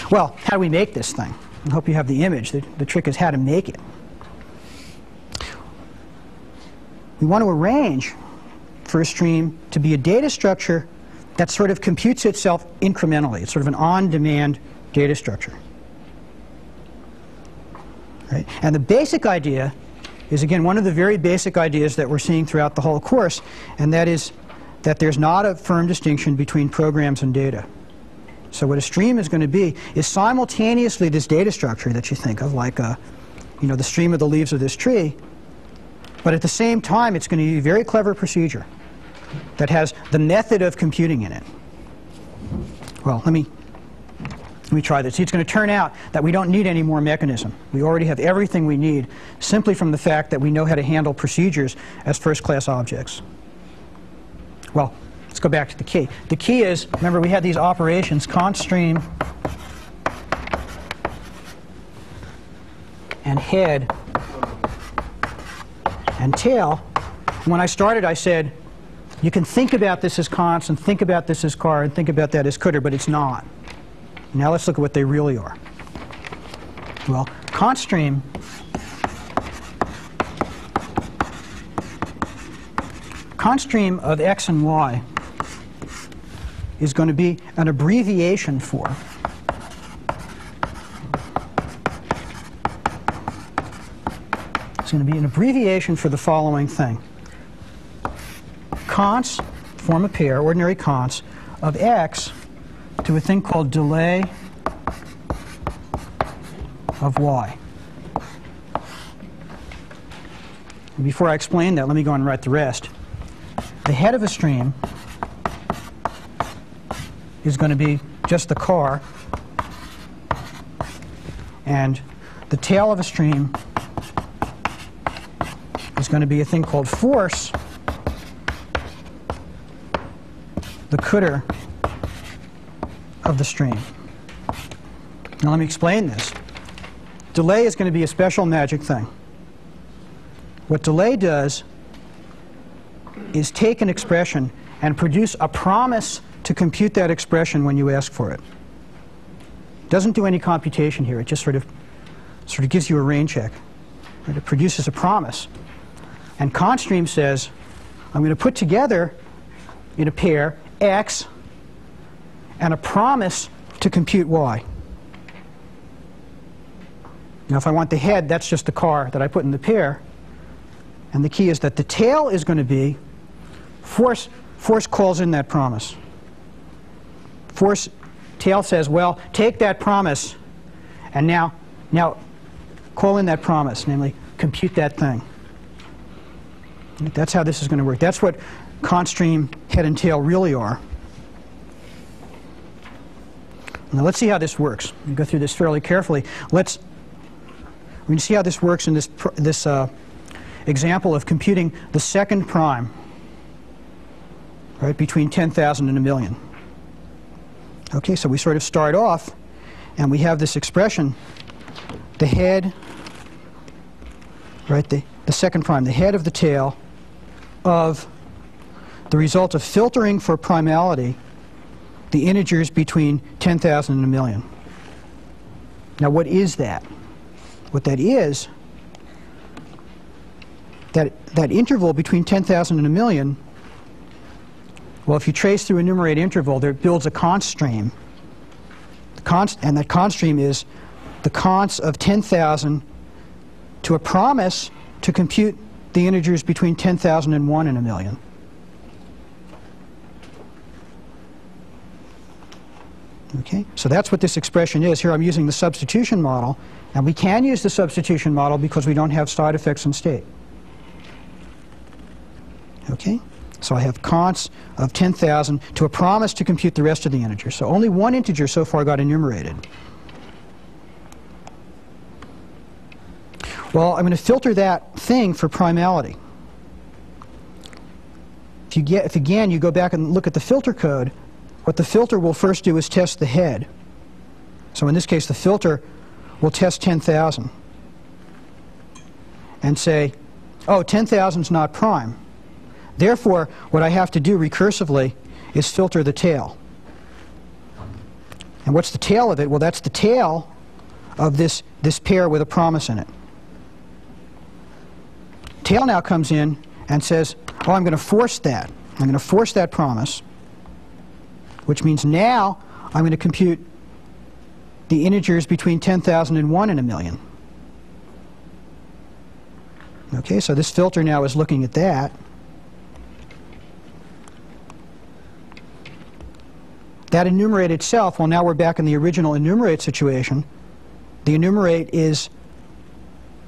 Well, how do we make this thing? I hope you have the image. The, the trick is how to make it. We want to arrange for a stream to be a data structure that sort of computes itself incrementally. It's sort of an on-demand data structure. Right? And the basic idea is, again, one of the very basic ideas that we're seeing throughout the whole course, and that is that there's not a firm distinction between programs and data. So what a stream is going to be is simultaneously this data structure that you think of, like a, you know, the stream of the leaves of this tree, but at the same time, it's going to be a very clever procedure that has the method of computing in it. Well, let me me try this. It's going to turn out that we don't need any more mechanism. We already have everything we need simply from the fact that we know how to handle procedures as first-class objects. Well, let's go back to the key. The key is, remember we had these operations, cons stream and head and tail. When I started, I said, you can think about this as cons and think about this as car and think about that as cdr, but it's not. Now let's look at what they really are. Well, cons stream cons stream of x and y is going to be an abbreviation for it's going to be an abbreviation for the following thing. Cons form a pair, ordinary cons, of x to a thing called delay of y. And before I explain that, let me go and write the rest. The head of a stream is going to be just the car, and the tail of a stream is going to be a thing called force, the cdr of the stream. Now let me explain this. Delay is going to be a special magic thing. What delay does is take an expression and produce a promise to compute that expression when you ask for it. Doesn't do any computation here. It just sort of, sort of gives you a rain check. Right? It produces a promise. And cons stream says, I'm going to put together in a pair x and a promise to compute y. Now, if I want the head, that's just the car that I put in the pair. And the key is that the tail is going to be force, force calls in that promise. Force tail says, well, take that promise and now, now call in that promise, namely compute that thing. That's how this is going to work. That's what cons stream head and tail really are. Now let's see how this works. We go through this fairly carefully. Let's we can see how this works in this this uh, example of computing the second prime, right between 10,000 and a million. Okay, so we sort of start off, and we have this expression, the head, right, the, the second prime, the head of the tail of the result of filtering for primality the integers between 10,000 and a million. Now, what is that? What that is, that, that interval between 10,000 and a million, well, if you trace through a numerator interval, there builds a cons stream. Cons, and that cons stream is the cons of 10,000 to a promise to compute the integers between 10,000 and 1 and a million. Okay, so that's what this expression is. Here I'm using the substitution model, and we can use the substitution model because we don't have side effects in state. Okay, so I have cons of 10,000 to a promise to compute the rest of the integers. So only one integer so far got enumerated. Well, I'm going to filter that thing for primality. If you get, if again you go back and look at the filter code, what the filter will first do is test the head. So in this case, the filter will test 10,000 and say, oh, 10,000 is not prime. Therefore, what I have to do recursively is filter the tail. And what's the tail of it? Well, that's the tail of this, this pair with a promise in it. Tail now comes in and says, oh, I'm going to force that. I'm going to force that promise which means now I'm going to compute the integers between 10,000 and 1 in a million. Okay, so this filter now is looking at that. That enumerate itself, well, now we're back in the original enumerate situation. The enumerate is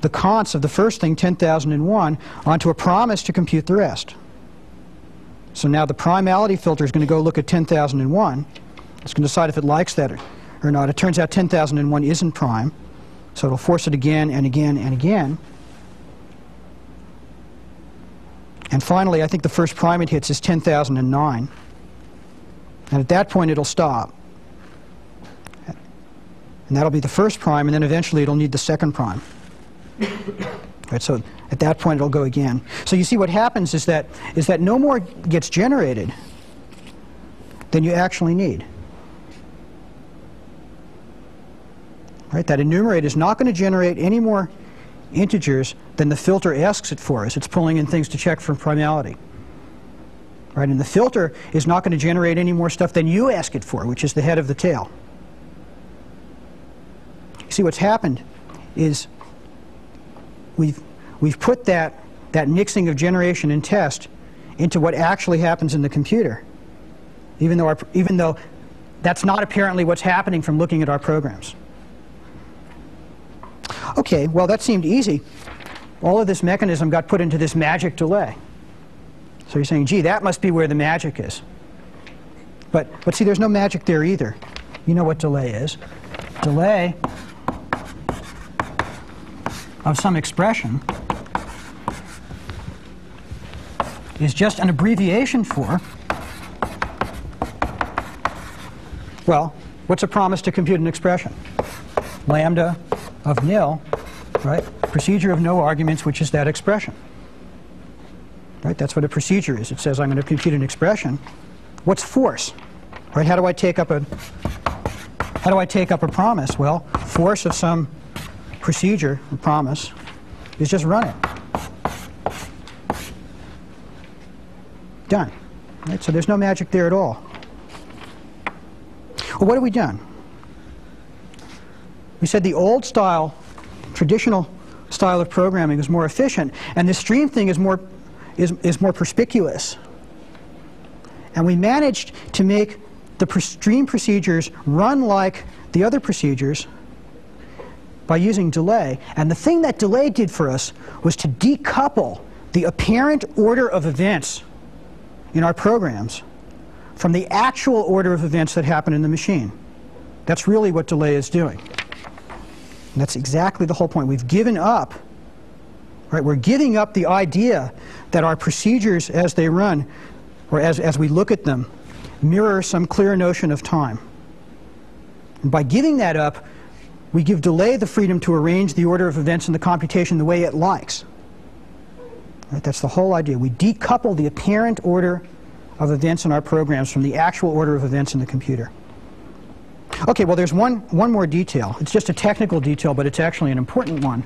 the cons of the first thing, 10,001, onto a promise to compute the rest. So now the primality filter is going to go look at 10,001. It's going to decide if it likes that or, not. It turns out 10,001 isn't prime, so it'll force it again and again and again. And finally, I think the first prime it hits is 10,009. And at that point, it'll stop. And that'll be the first prime, and then eventually it'll need the second prime. So at that point, it'll go again. So you see what happens is that, is that no more gets generated than you actually need. Right, that enumerate is not going to generate any more integers than the filter asks it for as it's pulling in things to check for primality. Right, and the filter is not going to generate any more stuff than you ask it for, which is the head of the tail. You see what's happened is we've, we've put that, that mixing of generation and test into what actually happens in the computer, even though, our, even though that's not apparently what's happening from looking at our programs. Okay, well, that seemed easy. All of this mechanism got put into this magic delay. So you're saying, gee, that must be where the magic is. But, but see, there's no magic there either. You know what delay is. Delay of some expression is just an abbreviation for, well, what's a promise to compute an expression? Lambda of nil, right? Procedure of no arguments, which is that expression. Right? That's what a procedure is. It says I'm going to compute an expression. What's force? Right? How do I take up a how do I take up a promise? Well, force of some procedure, a promise, is just run it. Done. Right? So there's no magic there at all. Well, what have we done? We said the old style, traditional style of programming is more efficient, and the stream thing is more, is, is more perspicuous. And we managed to make the stream procedures run like the other procedures by using delay. And the thing that delay did for us was to decouple the apparent order of events in our programs from the actual order of events that happen in the machine. That's really what delay is doing. And that's exactly the whole point. We've given up, right? We're giving up the idea that our procedures as they run, or as, as we look at them, mirror some clear notion of time. And by giving that up, we give delay the freedom to arrange the order of events in the computation the way it likes. Right? That's the whole idea. We decouple the apparent order of events in our programs from the actual order of events in the computer. Okay, well, there's one, one more detail. It's just a technical detail, but it's actually an important one.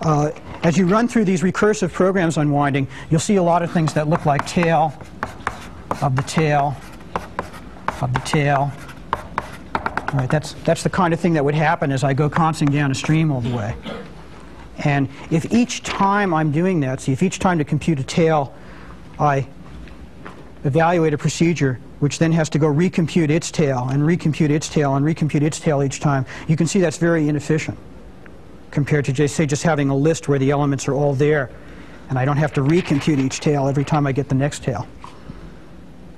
Uh, as you run through these recursive programs unwinding, you'll see a lot of things that look like tail of the tail of the tail. Right, that's, that's the kind of thing that would happen as I go constantly down a stream all the way. And if each time I'm doing that, see, if each time to compute a tail, I evaluate a procedure which then has to go recompute its tail and recompute its tail and recompute its tail each time, you can see that's very inefficient compared to, just, say, just having a list where the elements are all there and I don't have to recompute each tail every time I get the next tail.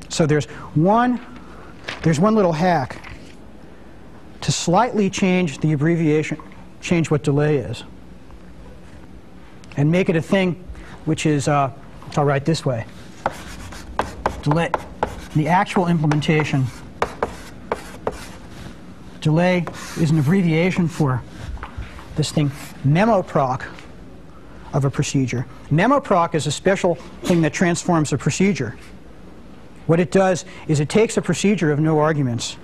So there's one, there's one little hack to slightly change the abbreviation, change what delay is, and make it a thing which is, uh, I'll write this way, delay the actual implementation, delay is an abbreviation for this thing, memoproc of a procedure. Memoproc is a special thing that transforms a procedure. What it does is it takes a procedure of no arguments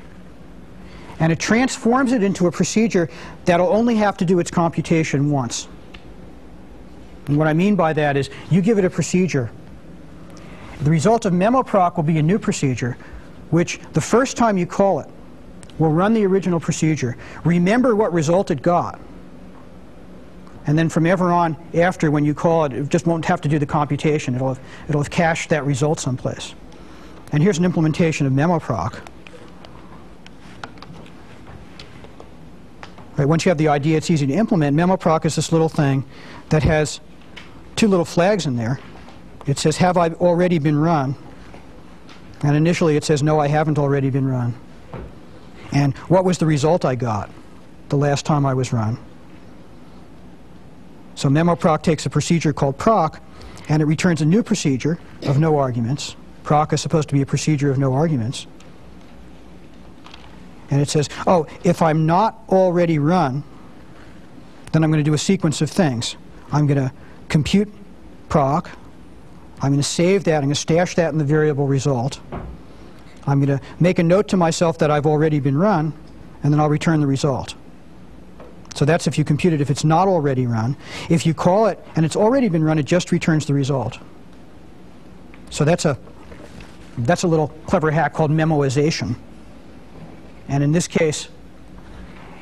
and it transforms it into a procedure that'll only have to do its computation once. And what I mean by that is you give it a procedure the result of memoproc will be a new procedure, which the first time you call it will run the original procedure, remember what result it got, And then from ever on after, when you call it, it just won't have to do the computation. It'll have, it'll have cached that result someplace. And here's an implementation of memoproc. Right, once you have the idea, it's easy to implement. Memoproc is this little thing that has two little flags in there. It says, have I already been run? And initially it says, no, I haven't already been run. And what was the result I got the last time I was run? So memoproc takes a procedure called proc, and it returns a new procedure of no arguments. Proc is supposed to be a procedure of no arguments. And it says, oh, if I'm not already run, then I'm going to do a sequence of things. I'm going to compute proc. I'm going to save that. I'm going to stash that in the variable result. I'm going to make a note to myself that I've already been run, and then I'll return the result. So that's if you compute it if it's not already run. If you call it and it's already been run, it just returns the result. So that's a, that's a little clever hack called memoization. And in this case,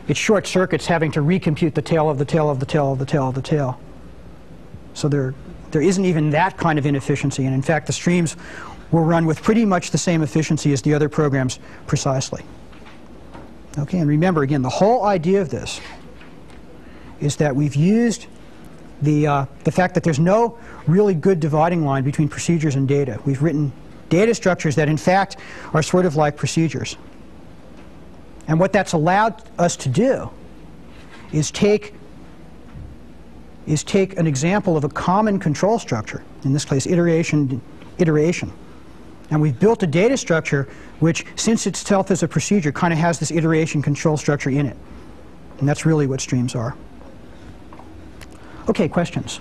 it short circuits having to recompute the tail of the tail of the tail of the tail of the tail. So there, there isn't even that kind of inefficiency. And in fact, the streams will run with pretty much the same efficiency as the other programs precisely. Okay, and remember again, the whole idea of this is that we've used the, uh, the fact that there's no really good dividing line between procedures and data. We've written data structures that in fact are sort of like procedures. And what that's allowed us to do is take is take an example of a common control structure, in this case iteration iteration. And we've built a data structure which, since itself is a procedure, kind of has this iteration control structure in it. And that's really what streams are. Okay, questions?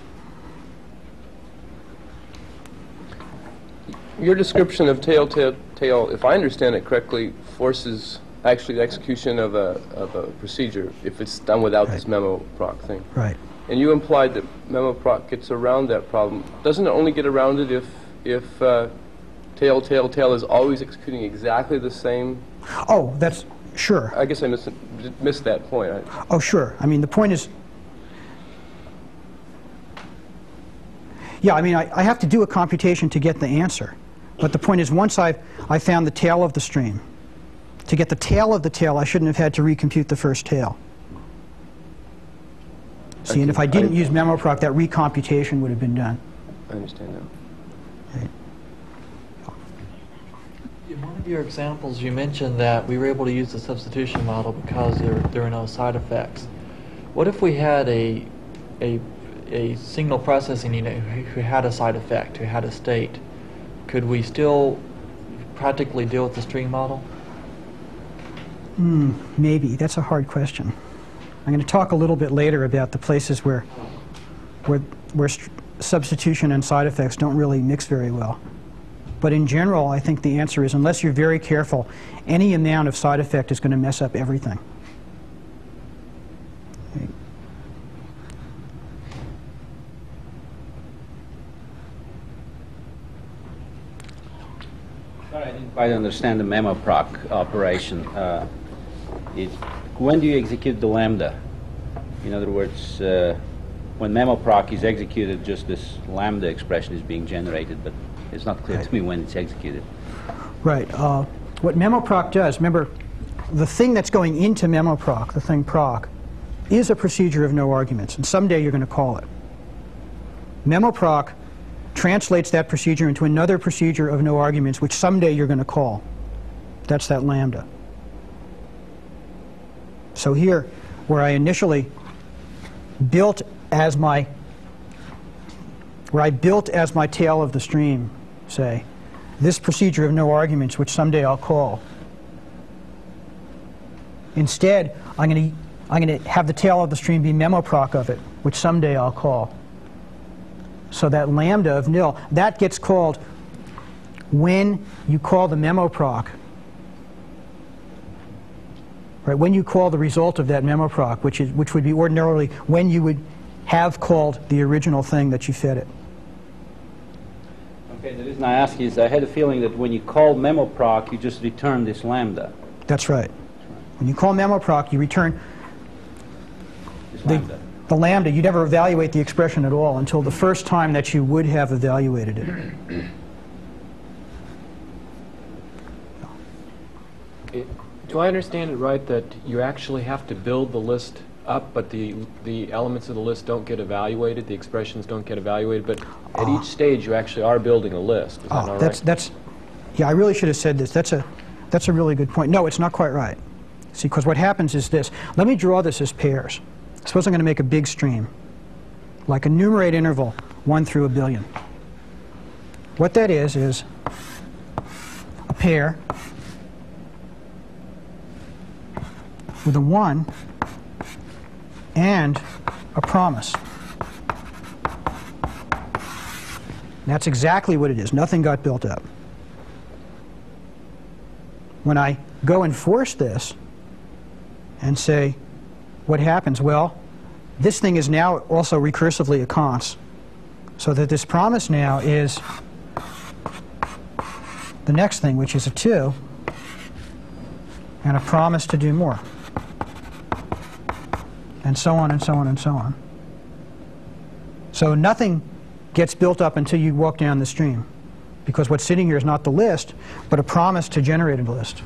Your description of tail, tail, tail, if I understand it correctly, forces actually the execution of a, of a procedure if it's done without this memo proc thing. Right. And you implied that memo proc gets around that problem. Doesn't it only get around it if, if uh, tail, tail, tail is always executing exactly the same? Oh, that's sure. I guess I missed, missed that point. I, Oh, sure. I mean, the point is, yeah, I mean, I, I have to do a computation to get the answer. But the point is, once I've I found the tail of the stream, to get the tail of the tail, I shouldn't have had to recompute the first tail. See, and if I didn't use memoproc, that recomputation would have been done. I understand now. In one of your examples, you mentioned that we were able to use the substitution model because there, there are no side effects. What if we had a, a, a signal processing unit who, who had a side effect, who had a state? Could we still practically deal with the stream model? Hmm, maybe. That's a hard question. I'm going to talk a little bit later about the places where, where, where st- substitution and side effects don't really mix very well. But in general, I think the answer is unless you're very careful, any amount of side effect is going to mess up everything. Sorry, I didn't quite understand the memo proc operation. Uh, it, when do you execute the lambda? In other words, uh, when memo proc is executed, just this lambda expression is being generated, but it's not clear to me when it's executed. Right. Uh, what memoproc does, remember, the thing that's going into memoproc, the thing proc, is a procedure of no arguments, and someday you're going to call it. Memoproc translates that procedure into another procedure of no arguments, which someday you're going to call. That's that lambda. So here, where I initially built as my, where I built as my tail of the stream, say, this procedure of no arguments, which someday I'll call. Instead, I'm going to I'm going to have the tail of the stream be memoproc of it, which someday I'll call. So that lambda of nil, that gets called when you call the memoproc. Right, when you call the result of that memoproc, which, is, which would be ordinarily when you would have called the original thing that you fed it. Okay, the reason I ask is I had a feeling that when you call memo proc, you just return this lambda. That's right. When you call memo proc, you return This the, lambda. the lambda, you never evaluate the expression at all until the first time that you would have evaluated it. It- Do I understand it right that you actually have to build the list up, but the, the elements of the list don't get evaluated, the expressions don't get evaluated, but at each ah. stage you actually are building a list, is that Oh, that's, right? that's, yeah, I really should have said this. That's a, that's a really good point. No, it's not quite right. See, because what happens is this. Let me draw this as pairs. Suppose I'm going to make a big stream, like enumerate interval, 1 through a billion. What that is, is a pair with a 1 and a promise. That's exactly what it is. Nothing got built up. When I go and force this and say, what happens? Well, this thing is now also recursively a cons. So that this promise now is the next thing, which is a 2, and a promise to do more. And so on and so on and so on. So nothing gets built up until you walk down the stream. Because what's sitting here is not the list, but a promise to generate a list.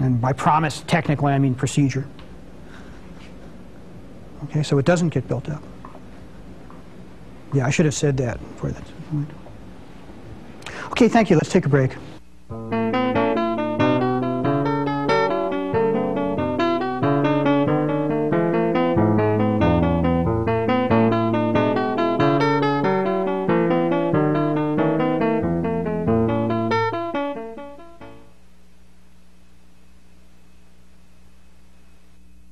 And by promise, technically, I mean procedure. Okay, so it doesn't get built up. Yeah, I should have said that before that. point. Okay, thank you. Let's take a break.